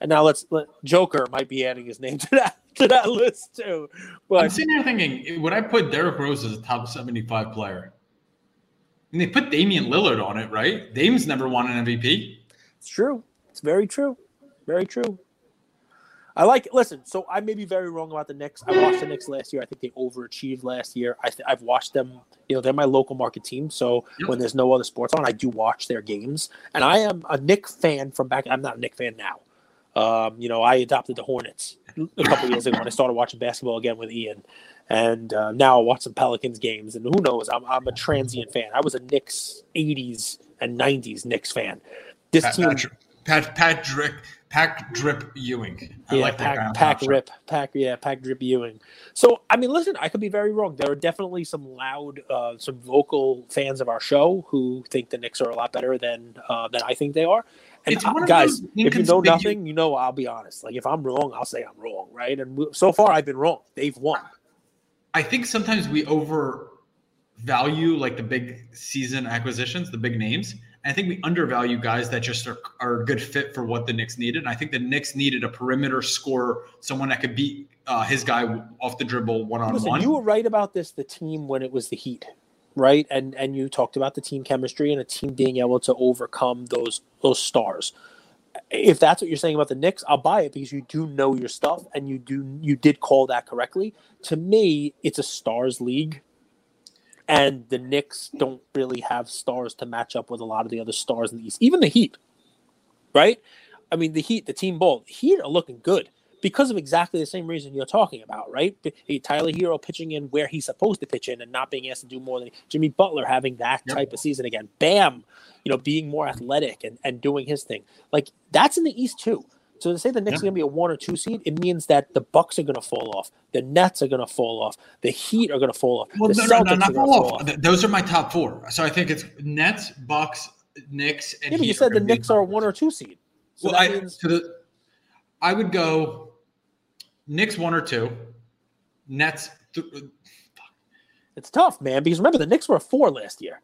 And now let's let Joker might be adding his name to that to that list too. But I'm sitting here thinking, would I put Derrick Rose as a top 75 player? And they put Damian Lillard on it, right? Dame's never won an MVP. it's true. It's very true. Very true. I like. Listen, so I may be very wrong about the Knicks. I watched the Knicks last year. I think they overachieved last year. I th- I've watched them. You know, they're my local market team. So Yep. when there's no other sports on, I do watch their games. And I am a Knick fan from back. I'm not a Knick fan now. Um, you know, I adopted the Hornets a couple years ago when I started watching basketball again with Ian, and uh, now I watch some Pelicans games. And who knows? I'm I'm a transient fan. I was a Knicks '80s and '90s Knicks fan. This Pat, team, Patrick, Pat, Patrick, Pack Drip Ewing. I yeah, like pack, pack rip, pack, yeah, pack drip Ewing. So, I mean, listen, I could be very wrong. There are definitely some loud, uh, some vocal fans of our show who think the Knicks are a lot better than uh, than I think they are. And of guys, if you know nothing, you know I'll be honest. Like if I'm wrong, I'll say I'm wrong, right? And we- so far, I've been wrong. They've won. I think sometimes we overvalue like the big season acquisitions, the big names. I think we undervalue guys that just are, are a good fit for what the Knicks needed. And I think the Knicks needed a perimeter scorer, someone that could beat uh, his guy off the dribble one on one. you were right about this. The team when it was the Heat, right? And and you talked about the team chemistry and a team being able to overcome those those stars. If that's what you're saying about the Knicks, I'll buy it because you do know your stuff and you do you did call that correctly. To me, it's a stars league, and the Knicks don't really have stars to match up with a lot of the other stars in the East. Even the Heat, right? I mean, the Heat, the team ball, Heat are looking good because of exactly the same reason you're talking about, right? Tyler Herro pitching in where he's supposed to pitch in and not being asked to do more than Jimmy Butler having that Yep. type of season again. Bam, you know, being more athletic and, and doing his thing. Like that's in the East too. So to say the Knicks Yeah. are going to be a one or two seed, it means that the Bucks are going to fall off, the Nets are going to fall off, the Heat are going to fall off, well, the no, Celtics no, no, not fall off. off. Those are my top four. So I think it's Nets, Bucks, Knicks, and Yeah, but you said the Knicks are a one or two seed. So well, I, means to the, I would go Knicks one or two, Nets. Th- uh, it's tough, man. Because remember, the Knicks were a four last year.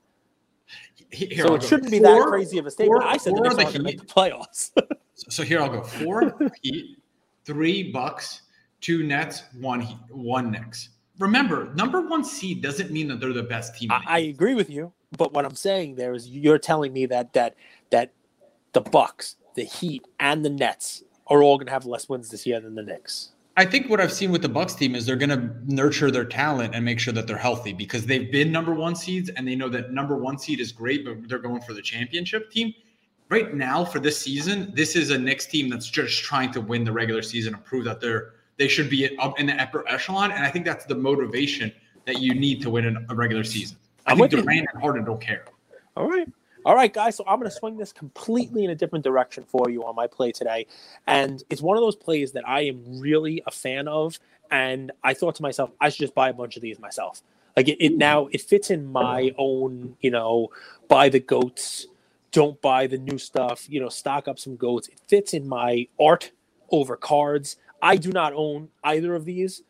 here so it shouldn't be that crazy of a statement. four- I said the four Knicks are going to make the playoffs. So here I'll go: four Heat, three Bucks, two Nets, one Heat, one Knicks. Remember, number one seed doesn't mean that they're the best team. I, I agree with you, but what I'm saying there is you're telling me that that that the Bucks, the Heat, and the Nets are all going to have less wins this year than the Knicks. I think what I've seen with the Bucks team is they're going to nurture their talent and make sure that they're healthy because they've been number one seeds and they know that number one seed is great, but they're going for the championship team. Right now, for this season, this is a Knicks team that's just trying to win the regular season and prove that they're they should be up in the upper echelon. And I think that's the motivation that you need to win a regular season. I I'm think. Durant and Harden don't care. All right. All right, guys. So I'm going to swing this completely in a different direction for you on my play today. And it's one of those plays that I am really a fan of. And I thought to myself, I should just buy a bunch of these myself. Like it, it mm-hmm. now, it fits in my own, you know, buy the goats, don't buy the new stuff, you know, stock up some goats. It fits in my art over cards. I do not own either of these.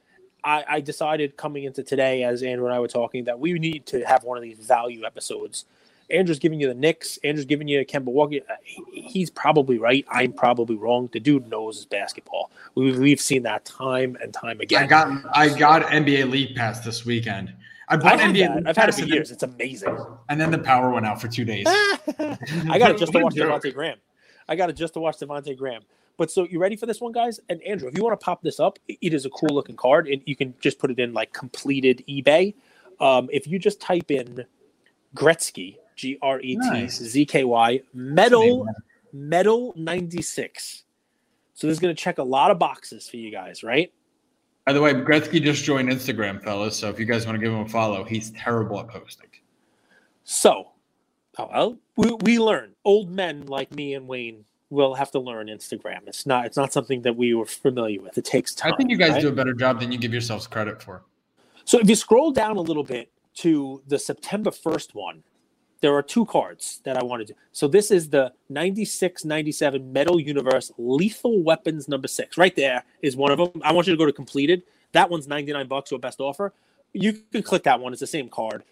I, I decided coming into today, as Andrew and I were talking, that we need to have one of these value episodes. Andrew's giving you the Knicks. Andrew's giving you Kemba Walker. Uh, He's probably right. I'm probably wrong. The dude knows his basketball. We've, we've seen that time and time again. I got I got NBA League Pass this weekend. I I bought have NBA. I've had it for then- years. It's amazing. and then the power went out for two days. I got it just to watch. Devonte' Graham. I got it just to watch Devonte' Graham. But so you ready for this one, guys? And Andrew, if you want to pop this up, it is a cool looking card, and you can just put it in like completed eBay. Um, if you just type in Gretzky, G R E T. Z K Y, metal metal ninety six. So this is going to check a lot of boxes for you guys, right? By the way, Gretzky just joined Instagram, fellas. So if you guys want to give him a follow, he's terrible at posting. So, oh, well, we, we learn. Old men like me and Wayne will have to learn Instagram. It's not it's not something that we were familiar with. It takes time. I think you guys right? do a better job than you give yourselves credit for. So if you scroll down a little bit to the September 1st one, there are two cards that I wanted to. So this is the 96 97 Metal Universe Lethal Weapons number six. Right there is one of them. I want you to go to completed. That one's 99 bucks or best offer. You can click that one. It's the same card.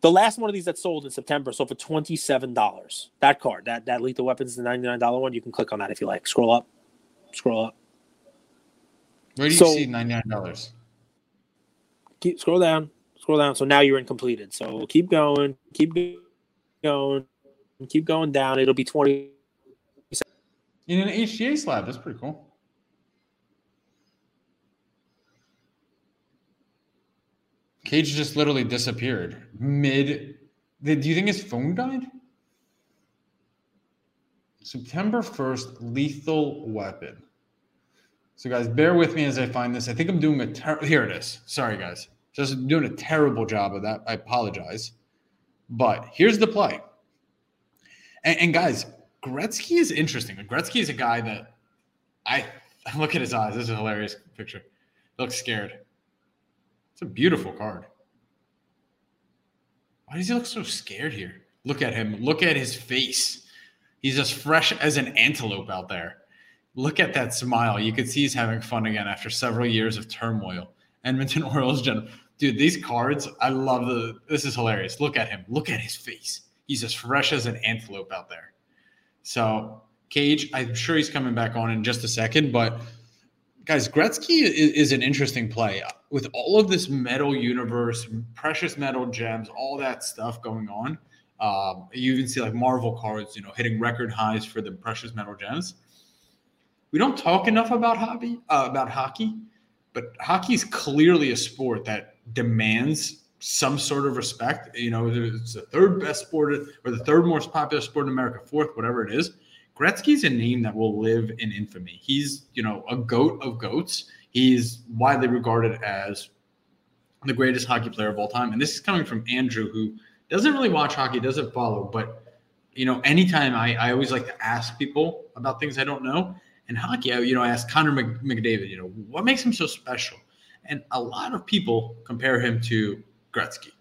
The last one of these that sold in September sold for $27. That card, that, that Lethal Weapons, is the $99 one. You can click on that if you like. Scroll up. Scroll up. Where do you So- see ninety nine dollars? keep scroll down, Scroll down. So now you're in completed. So keep going, keep going, keep going down. It'll be 20. In an HGA slab. That's pretty cool. Cage just literally disappeared mid. Do you think his phone died? September 1st, lethal weapon. So, guys, bear with me as I find this. I think I'm doing a ter- Here it is. Sorry, guys. Just doing a terrible job of that. I apologize. But here's the play. And, and guys, Gretzky is interesting. Gretzky is a guy that I look at his eyes. This is a hilarious picture. He looks scared. It's a beautiful card. Why does he look so scared here? Look at him. Look at his face. He's as fresh as an antelope out there. Look at that smile. You can see he's having fun again after several years of turmoil. Edmonton Orioles general. Dude, these cards, I love the. This is hilarious. Look at him. Look at his face. He's as fresh as an antelope out there. So, Cage, I'm sure he's coming back on in just a second, but guys, Gretzky is, is, an interesting play with all of this metal universe, precious metal gems, all that stuff going on. Um, you even see like Marvel cards, you know, hitting record highs for the precious metal gems. We don't talk enough about hobby uh, about hockey, but hockey is clearly a sport that demands some sort of respect. You know, it's the third best sport or the third most popular sport in America, fourth, whatever it is. Gretzky's a name that will live in infamy. He's, you know, a goat of goats. He's widely regarded as the greatest hockey player of all time. And this is coming from Andrew, who doesn't really watch hockey, doesn't follow, but you know, anytime I, I always like to ask people about things I don't know. And hockey, I, you know, I asked Connor McDavid, you know, what makes him so special? And a lot of people compare him to Gretzky.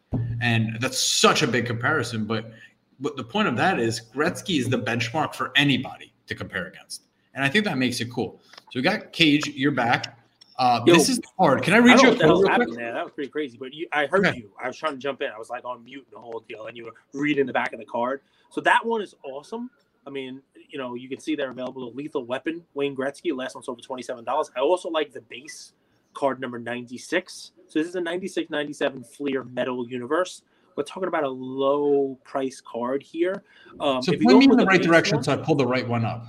And that's such a big comparison. But but the point of that is Gretzky is the benchmark for anybody to compare against. And I think that makes it cool. So we got Cage, you're back. Uh, Yo, this is hard. Can I read I you? That, that was pretty crazy. But you, I heard okay. you. I was trying to jump in. I was like on mute the whole deal, and you were reading the back of the card. So that one is awesome. I mean, you know, you can see they're available. Lethal Weapon, Wayne Gretzky. Last one sold for twenty seven dollars. I also like the base card number ninety six. So this is a 96, 97 Fleer Metal Universe. We're talking about a low price card here. Um, so point me in the right direction one, so I pull the right one up.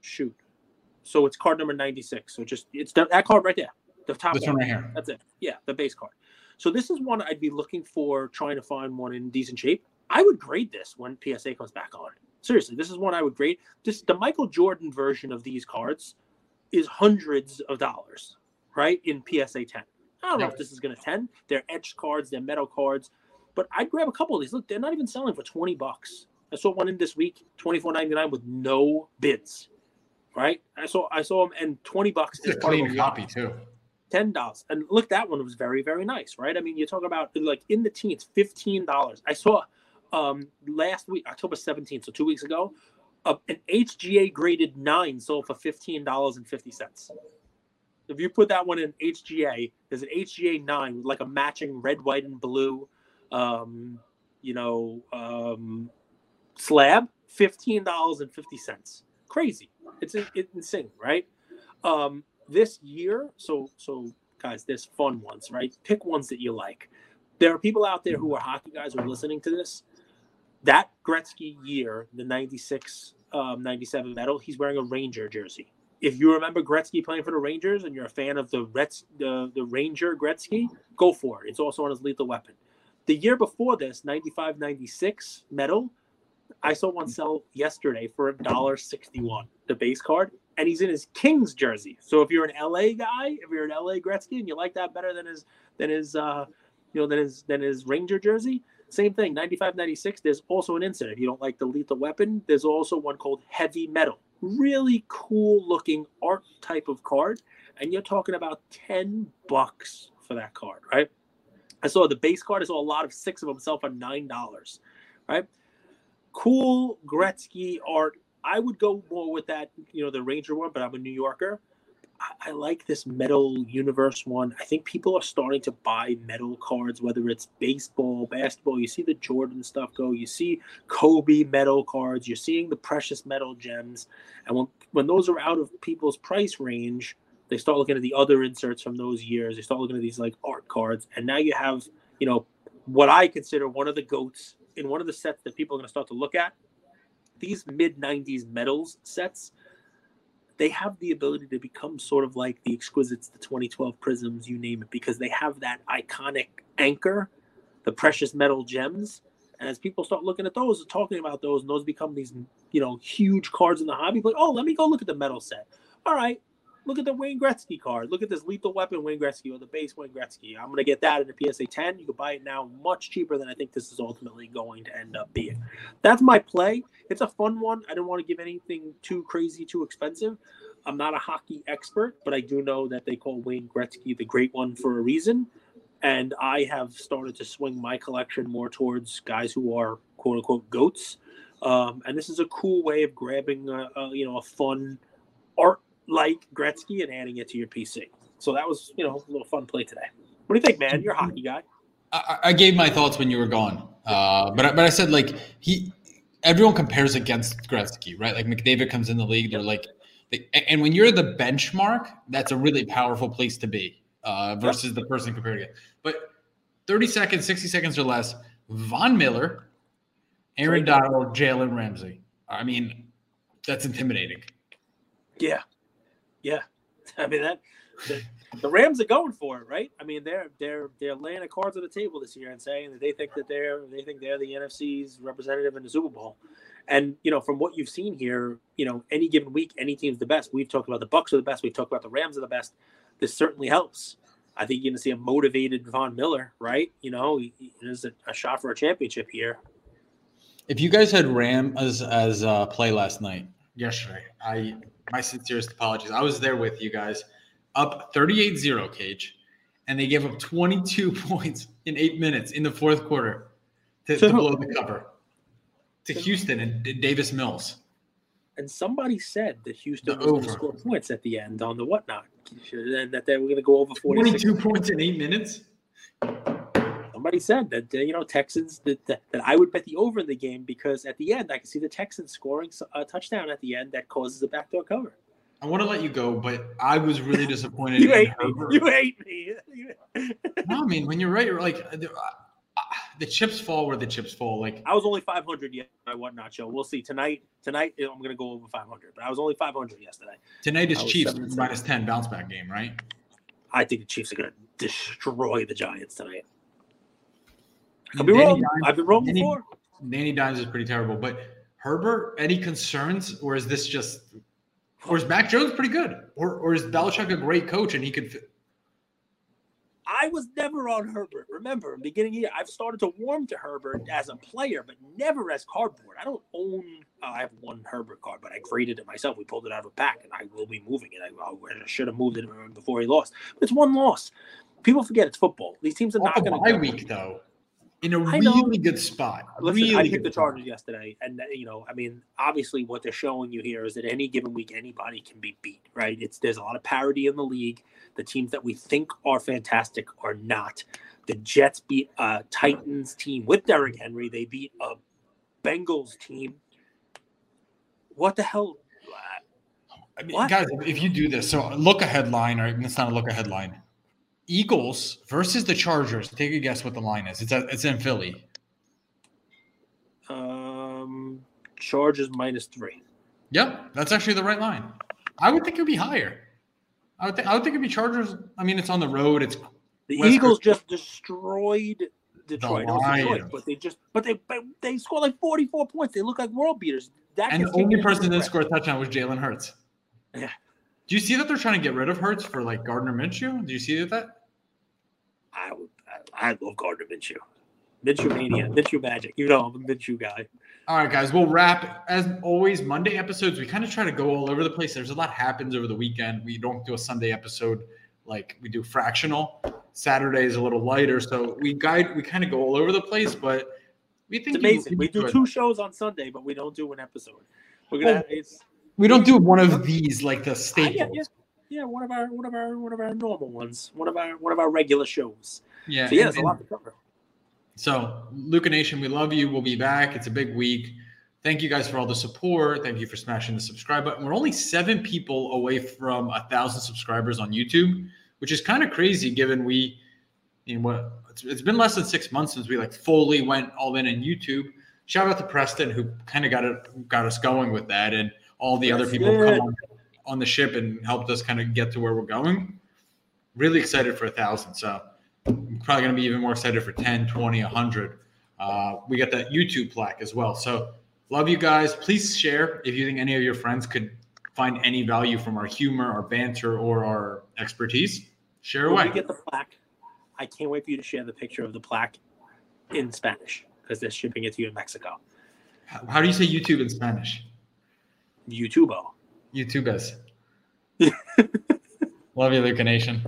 Shoot. So it's card number 96. So just it's that, that card right there. The top this one. right here. That's it. Yeah, the base card. So this is one I'd be looking for trying to find one in decent shape. I would grade this when PSA comes back on. It. Seriously, this is one I would grade. This the Michael Jordan version of these cards is hundreds of dollars, right? In PSA 10. I don't know if this is going to 10. They're etched cards, they're metal cards, but I'd grab a couple of these. Look, they're not even selling for 20 bucks. I saw one in this week, 24.99 with no bids. Right? I saw I saw them and 20 bucks is a clean copy too. Ten dollars. And look, that one was very, very nice, right? I mean, you talk about like in the teens, fifteen dollars. I saw um last week, October 17th, so two weeks ago, uh, an HGA graded nine sold for fifteen dollars and fifty cents. If you put that one in HGA, there's an HGA nine with like a matching red, white, and blue, um, you know, um, slab, fifteen dollars and fifty cents. Crazy. It's, it's insane, right? Um, this year, so so guys, there's fun ones, right? Pick ones that you like. There are people out there who are hockey guys who are listening to this. That Gretzky year, the 96, um, 97 metal, he's wearing a Ranger jersey if you remember Gretzky playing for the Rangers and you're a fan of the Rets, the, the Ranger Gretzky, go for it. It's also on his lethal weapon. The year before this, 95 96 metal, I saw one sell yesterday for a dollar sixty-one, the base card, and he's in his Kings jersey. So if you're an LA guy, if you're an LA Gretzky and you like that better than his than his uh you know than his than his Ranger jersey, same thing, 95 96. There's also an insert. If you don't like the lethal weapon, there's also one called heavy metal really cool looking art type of card and you're talking about 10 bucks for that card right? I saw the base card i saw a lot of six of them sell for nine dollars right? Cool gretzky art. I would go more with that you know the ranger one but i'm a new yorker I, like this metal universe one. I think people are starting to buy metal cards, whether it's baseball, basketball. You see the Jordan stuff go. You see Kobe metal cards. You're seeing the precious metal gems, and when when those are out of people's price range, they start looking at the other inserts from those years. They start looking at these like art cards, and now you have you know what I consider one of the goats in one of the sets that people are going to start to look at. These mid '90s metals sets they have the ability to become sort of like the exquisites, the 2012 prisms, you name it, because they have that iconic anchor, the precious metal gems. And as people start looking at those, talking about those, and those become these, you know, huge cards in the hobby, like, oh, let me go look at the metal set. All right, look at the Wayne Gretzky card. Look at this Lethal Weapon Wayne Gretzky or the base Wayne Gretzky. I'm to get that in a PSA 10. You can buy it now much cheaper than I think this is ultimately going to end up being. That's my play. It's a fun one. I don't want to give anything too crazy, too expensive. I'm not a hockey expert, but I do know that they call Wayne Gretzky the great one for a reason. And I have started to swing my collection more towards guys who are quote unquote goats. Um, and this is a cool way of grabbing, a, a, you know, a fun art like Gretzky and adding it to your PC. So that was, you know, a little fun play today. What do you think, man? You're a hockey guy. I, I gave my thoughts when you were gone, uh, but but I said like he, everyone compares against Gretzky, right? Like McDavid comes in the league, they're like, they, and when you're the benchmark, that's a really powerful place to be uh, versus the person compared against. But 30 seconds, 60 seconds or less, Von Miller, Aaron Donald, Jalen Ramsey. I mean, that's intimidating. Yeah, yeah, I mean that the, the, Rams are going for it, right? I mean they're they're they're laying the cards on the table this year and saying that they think that they're they think they're the NFC's representative in the Super Bowl. And you know, from what you've seen here, you know, any given week, any team's the best. We've talked about the Bucks are the best. We've talked about the Rams are the best. This certainly helps. I think you're going to see a motivated Von Miller, right? You know, there's a, a, shot for a championship here. If you guys had Ram as as uh, play last night, yesterday, I my sincerest apologies. I was there with you guys, up 38-0 cage, and they gave up 22 points in eight minutes in the fourth quarter to, to blow the cover to Houston and Davis Mills. And somebody said that Houston was going to score points at the end on the whatnot, and that they were going to go over 42 points in eight minutes. Somebody said that uh, you know Texans that, that, that I would bet the over in the game because at the end I can see the Texans scoring a touchdown at the end that causes a backdoor cover. I want to let you go, but I was really disappointed. you, hate me. you hate me. no, I mean when you're right, you're like uh, uh, the chips fall where the chips fall. Like I was only 500 yet. I whatnot show. We'll see tonight. Tonight I'm gonna go over 500, but I was only 500 yesterday. Tonight is Chiefs minus 10 bounce back game, right? I think the Chiefs are gonna destroy the Giants tonight. I've been wrong. Dimes, I've been wrong Danny, before. Danny Dimes is pretty terrible, but Herbert, any concerns, or is this just, or is Mac Jones pretty good, or or is Belichick a great coach and he could? I was never on Herbert. Remember, in the beginning of the year, I've started to warm to Herbert as a player, but never as cardboard. I don't own. Uh, I have one Herbert card, but I created it myself. We pulled it out of a pack, and I will be moving it. I, I should have moved it before he lost. But it's one loss. People forget it's football. These teams are not going to. Bye week though in a really good spot. Listen, really I picked the Chargers spot. yesterday, and uh, you know, I mean, obviously, what they're showing you here is that any given week, anybody can be beat. Right? It's there's a lot of parity in the league. The teams that we think are fantastic are not. The Jets beat a Titans team with Derrick Henry. They beat a Bengals team. What the hell? I mean, what? guys, if you do this, so look a headline, or it's not a look a headline. Eagles versus the Chargers. Take a guess what the line is. It's a, it's in Philly. Um, Chargers minus three. Yep, that's actually the right line. I would think it would be higher. I would think I would think it'd be Chargers. I mean, it's on the road. It's the West Eagles Coast. just destroyed Detroit, Detroit, but they just but they they scored like forty four points. They look like world beaters. That and the only person that scored a touchdown was Jalen Hurts. Yeah. Do you see that they're trying to get rid of Hurts for like Gardner Minshew? Do you see that? I would, I, I love Gardner Minshew. Minshew mania, Minshew magic. You know, I'm a Minshew guy. All right, guys, we'll wrap. As always, Monday episodes, we kind of try to go all over the place. There's a lot happens over the weekend. We don't do a Sunday episode like we do fractional. Saturday is a little lighter, so we guide. We kind of go all over the place, but we think it's amazing. You, we do two shows on Sunday, but we don't do an episode. We're gonna. Well, we don't do one of these like the staples. Yeah, yeah, yeah, one of our one of our one of our normal ones, one of our one of our regular shows. Yeah, so, yeah, there's a lot to cover. So, Luca Nation, we love you. We'll be back. It's a big week. Thank you guys for all the support. Thank you for smashing the subscribe button. We're only seven people away from a thousand subscribers on YouTube, which is kind of crazy given we, you know, what it's, it's been less than six months since we like fully went all in on YouTube. Shout out to Preston who kind of got it got us going with that, and all the other people who come on on the ship and helped us kind of get to where we're going. Really excited for a thousand. So I'm probably going to be even more excited for 10, 20, 100. Uh, we got that YouTube plaque as well. So love you guys. Please share if you think any of your friends could find any value from our humor, our banter, or our expertise. Share When away. we get the plaque, I can't wait for you to share the picture of the plaque in Spanish because they're shipping it to you in Mexico. How how do you say YouTube in Spanish? YouTubo. YouTubes. love you, Luca Nation.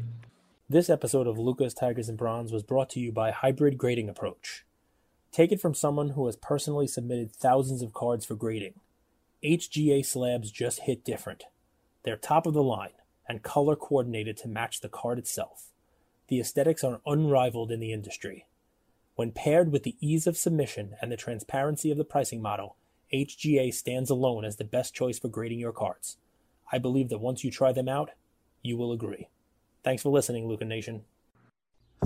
This episode of Lucas Tigers and Bronze was brought to you by Hybrid Grading Approach. Take it from someone who has personally submitted thousands of cards for grading. HGA slabs just hit different. They're top of the line and color coordinated to match the card itself. The aesthetics are unrivaled in the industry. When paired with the ease of submission and the transparency of the pricing model, HGA stands alone as the best choice for grading your cards. I believe that once you try them out, you will agree. Thanks for listening, Luca Nation.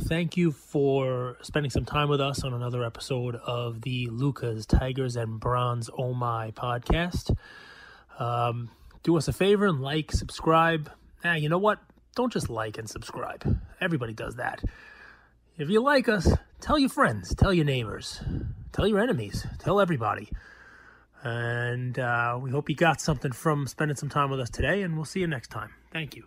Thank you for spending some time with us on another episode of the Lucas Tigers and Bronze Oh My podcast. Um, do us a favor and like, subscribe. Ah, you know what? Don't just like and subscribe. Everybody does that. If you like us, tell your friends, tell your neighbors, tell your enemies, tell everybody. And uh, we hope you got something from spending some time with us today, and we'll see you next time. Thank you.